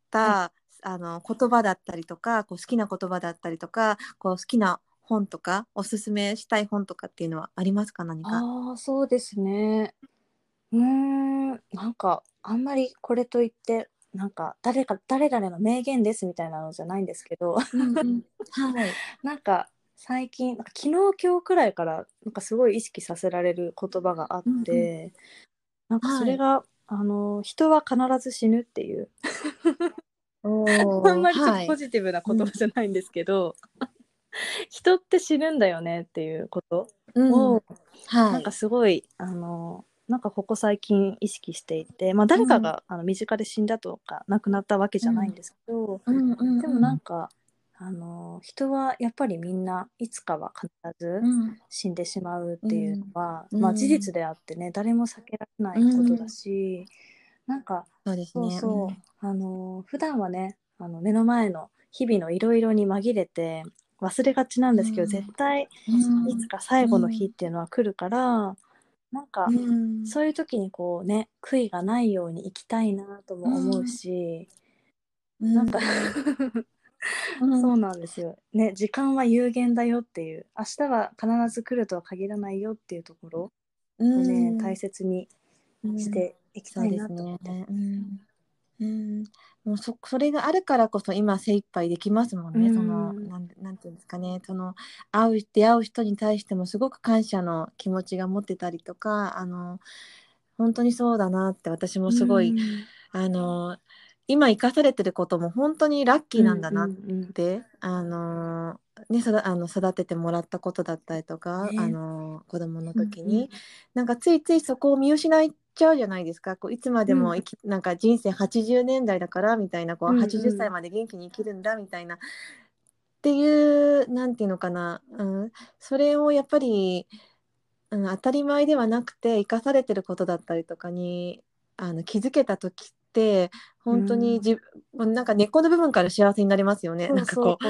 た、あの言葉だったりとかこう好きな言葉だったりとかこう好きな本とかおすすめしたい本とかっていうのはありますか？何か。ああそうですね。うーん。なんかあんまりこれといってなんか誰か誰々の名言ですみたいなのじゃないんですけど。うんうん。はい。なんか最近なんか昨日今日くらいからなんかすごい意識させられる言葉があって、なんかそれが、あの人は必ず死ぬっていう。あんまりちょっとポジティブな言葉じゃないんですけど、人って死ぬんだよねっていうこと。を、はい。なんかすごいあのなんかここ最近意識していて、まあ、誰かが、あの身近で死んだとか亡くなったわけじゃないんですけど、うん。うん。うん。でもなんかあの人はやっぱりみんないつかは必ずうん。死んでしまうっていうのは、うん。まあ、事実であってね誰も避けられないことだし、なんかそうですね。そうそう、あの普段はねあの目の前の日々のいろいろに紛れて忘れがちなんですけど、うん絶対うんいつか最後の日っていうのは来るから、なんか、うんそういう時にこうね悔いがないように生きたいなとも思うし、なんか、うん そうなんですよ。ね時間は有限だよっていう明日は必ず来るとは限らないよっていうところをね、うん大切にしていきたいなと思って。ね。うんうん、もうそそれがあるからこそ今精一杯できますもんね。うん。そのなんなんていうんですかね。その会う出会う人に対してもすごく感謝の気持ちが持ってたりとか、あの本当にそうだなって私もすごい、あの今生かされてることも本当にラッキーなんだなっうんうんうんて、あのね、あの育ててもらったことだったりとか、ね。あの子供の時に、うんうん。なんかついついそこを見失っちゃうじゃないですか。こういつまでもうん。生き、なんか人生80年代だからみたいなこう、うんうん。80歳まで元気に生きるんだみたいな。っていうなんていうのかな、うん、それをやっぱり、うん、当たり前ではなくて生かされてることだったりとかにあの気づけた時って本当にじ、なんか根っこの部分から幸せになりますよね。そう。なんかこう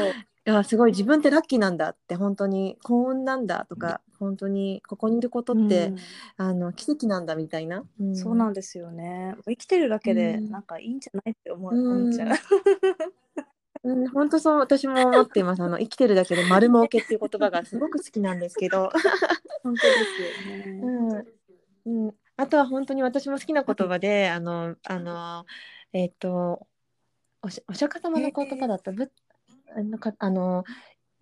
やすごい自分ってラッキーなんだって本当に幸運なんだとか本当にここにいることって、うん。あの奇跡なんだみたいな、うん。そうなんですよね。生きてるだけでうん。なんかいいんじゃないって思う、うん。思っちゃう。うん、本当そう私も思っています。あの生きてるだけで丸儲けっていう言葉がすごく好きなんですけど、本当ですよね。うん。うん、あとは本当に私も好きな言葉であのあのえっ、とおしお釈迦様の言葉だった、ぶあのかあの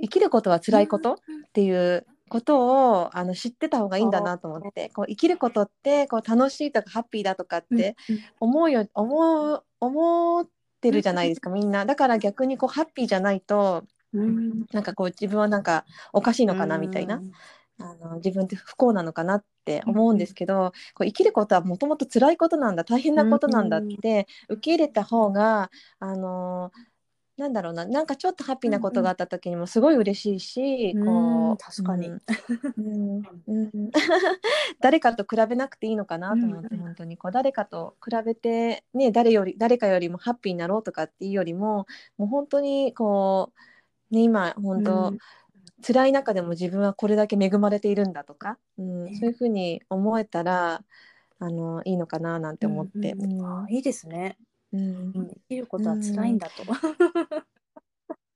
生きることは辛いことっていうことをあの知ってた方がいいんだなと思ってこう生きることってこう楽しいとかハッピーだとかって思うよ思う思ってるじゃないですかみんな。だから逆にこうハッピーじゃないとうん。なんかこう自分はなんかおかしいのかなみたいな、あの自分って不幸なのかなって思うんですけど、こう生きることはもともと辛いことなんだ大変なことなんだって受け入れた方が、あのなんだろうななんかちょっとハッピーなことがあった時にもすごい嬉しいし、うんこう確かに。うん。うん。うん。誰かと比べなくていいのかなと思って、うん。本当に。こう誰かと比べて、ね、誰より誰かよりもハッピーになろうとかっていうよりももう本当にこう、ね、今本当、うん。辛い中でも自分はこれだけ恵まれているんだとか、うん。ね。そういうふうに思えたらあのいいのかななんて思って。うんうんあいいですね。うん。うん生きることは辛いんだと。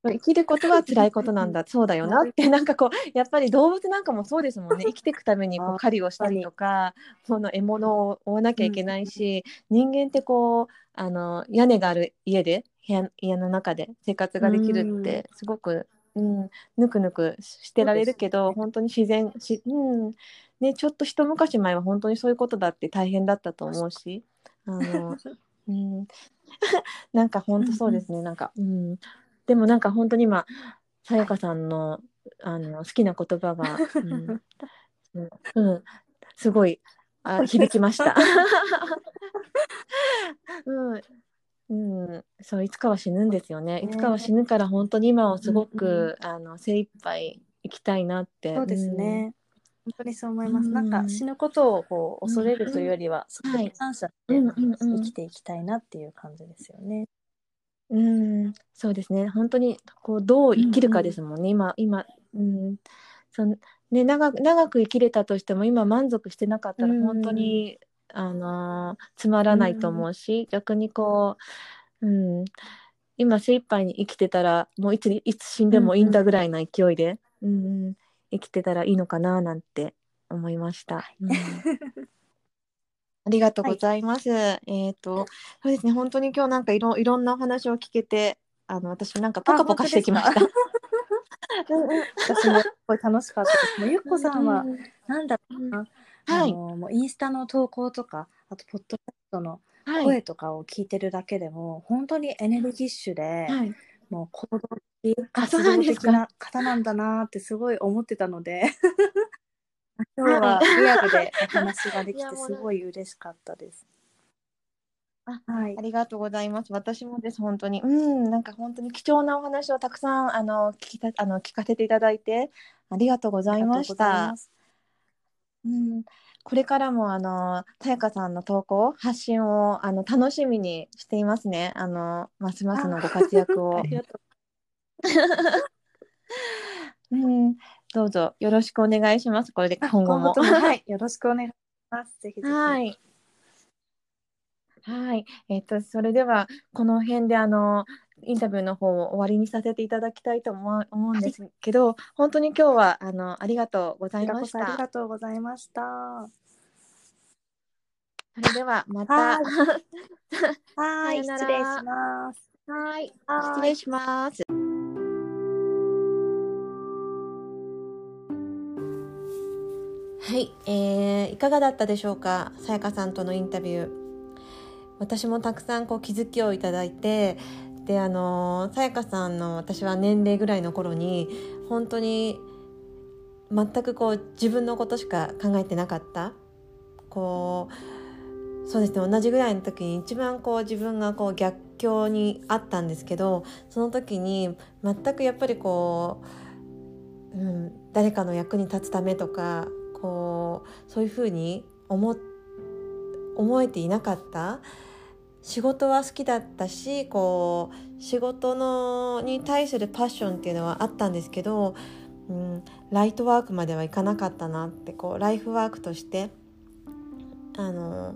生きることは辛いことなんだ。そうだよな。ってなんかこうやっぱり動物なんかもそうですもんね。生きていくためにこう狩りをしたりとかその獲物を追わなきゃいけないし、人間ってこうあの屋根がある家で部屋家の中で生活ができるってすごく、うん、ぬくぬくしてられるけど、本当に自然し、うん。ね、ちょっと一昔前は本当にそういうことだって大変だったと思うし。あのうん、なんか本当そうですね、なんか、うん、でもなんか本当に今さやかさんのあの好きな言葉が、うん。うん、すごいあ響きました。うん、うん、そういつかは死ぬんですよね。いつかは死ぬから本当に今をすごく、うん、あの精一杯生きたいなって。そうですね。本当にそう思います。なんか死ぬことをこう恐れるというよりは、そこに感謝して生きていきたいなっていう感じですよね。うん、そうですね。本当にこうどう生きるかですもんね。今今、うん、そのね長長く生きれたとしても今満足してなかったら本当に、あのつまらないと思うし、逆にこう、うん、今精一杯に生きてたらもういついつ死んでもいいんだぐらいな勢いで、うん生きてたらいいのかななんて思いました。うん。ありがとうございます。はい、えっ、ー、と、そうですね、本当に今日なんかいろいろんなお話を聞けて、あの私なんかポカポカしてきました。私もすごい楽しかったです。もうゆっこさんは、なんだろうな、はい、あのもうインスタの投稿とか、あとポッドキャストの声とかを聞いてるだけでも、はい、本当にエネルギッシュで、はい、もう行動的活動的な方なんだなってすごい思ってたので 今日はリアルでお話ができて すごい嬉しかったです。あはい、ありがとうございます。私もです、本当に。うん、なんか本当に貴重なお話をたくさんあの聞きたあの聞かせていただいてありがとうございました。うん、これからもあのたやかさんの投稿発信をあの楽しみにしていますね。あのますますのご活躍を。うん、どうぞよろしくお願いします。これで今後も。はい、よろしくお願いします。ぜひぜひ。はい。はい、えっ、ー、と、それでは、この辺で、あの。インタビューの方を終わりにさせていただきたいと思うんですけど、はい、本当に今日はあのありがとうございました。ありがとうございました。それではまた。はい、失礼します。はい、失礼します。はい、えー、いかがだったでしょうか？さやかさんとのインタビュー私もたくさんこう気づきをいただいてであのさやかさんの私は年齢ぐらいの頃に本当に全くこう自分のことしか考えてなかった。こうそうですね同じぐらいの時に一番こう自分がこう逆境にあったんですけどその時に全くやっぱりこう、うん、誰かの役に立つためとかこうそういうふうに思思えていなかった。仕事は好きだったしこう仕事のに対するパッションっていうのはあったんですけど、うん、ライトワークまではいかなかったなってこうライフワークとしてあの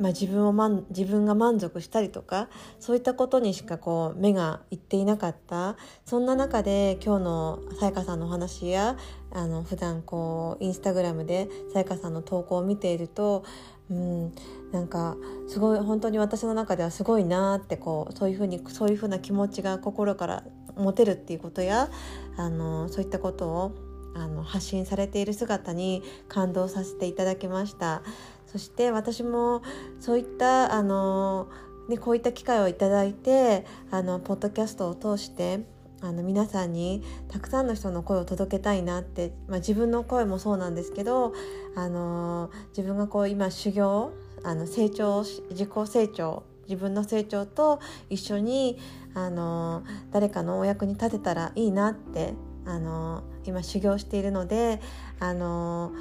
まあ、自分を満自分が満足したりとかそういったことにしかこう目がいっていなかった。そんな中で今日のさやかさんのお話やあの普段こうインスタグラムでさやかさんの投稿を見ているとうん、なんかすごい本当に私の中ではすごいなってこうそういうふうにそういうふうな気持ちが心から持てるっていうことやあのそういったことをあの発信されている姿に感動させていただきました。そして私もそういったあの、ね、こういった機会をいただいてあのポッドキャストを通してあの皆さんにたくさんの人の声を届けたいなって、まあ、自分の声もそうなんですけど、あの自分がこう今修行あの成長自己成長自分の成長と一緒に、あの誰かのお役に立てたらいいなって、あの今修行しているので、あの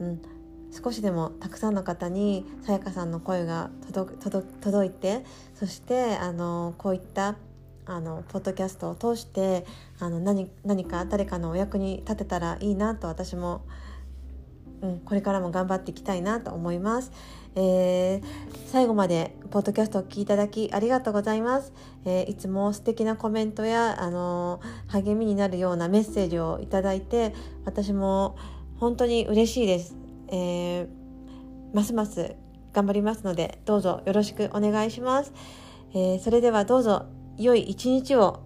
うん、少しでもたくさんの方にさやかさんの声が届いてそしてあのこういったあのポッドキャストを通してあの何何か誰かのお役に立てたらいいなと私も、うん、これからも頑張っていきたいなと思います。えー、最後までポッドキャストを聞きいただきありがとうございます。えー、いつも素敵なコメントや、あのー、励みになるようなメッセージをいただいて私も本当に嬉しいです。えますます頑張りますのでどうぞよろしくお願いします。えそれではどうぞ良い一日を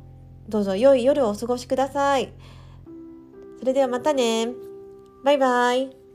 どうぞ良い夜をお過ごしください。それではまたね。バイバイ。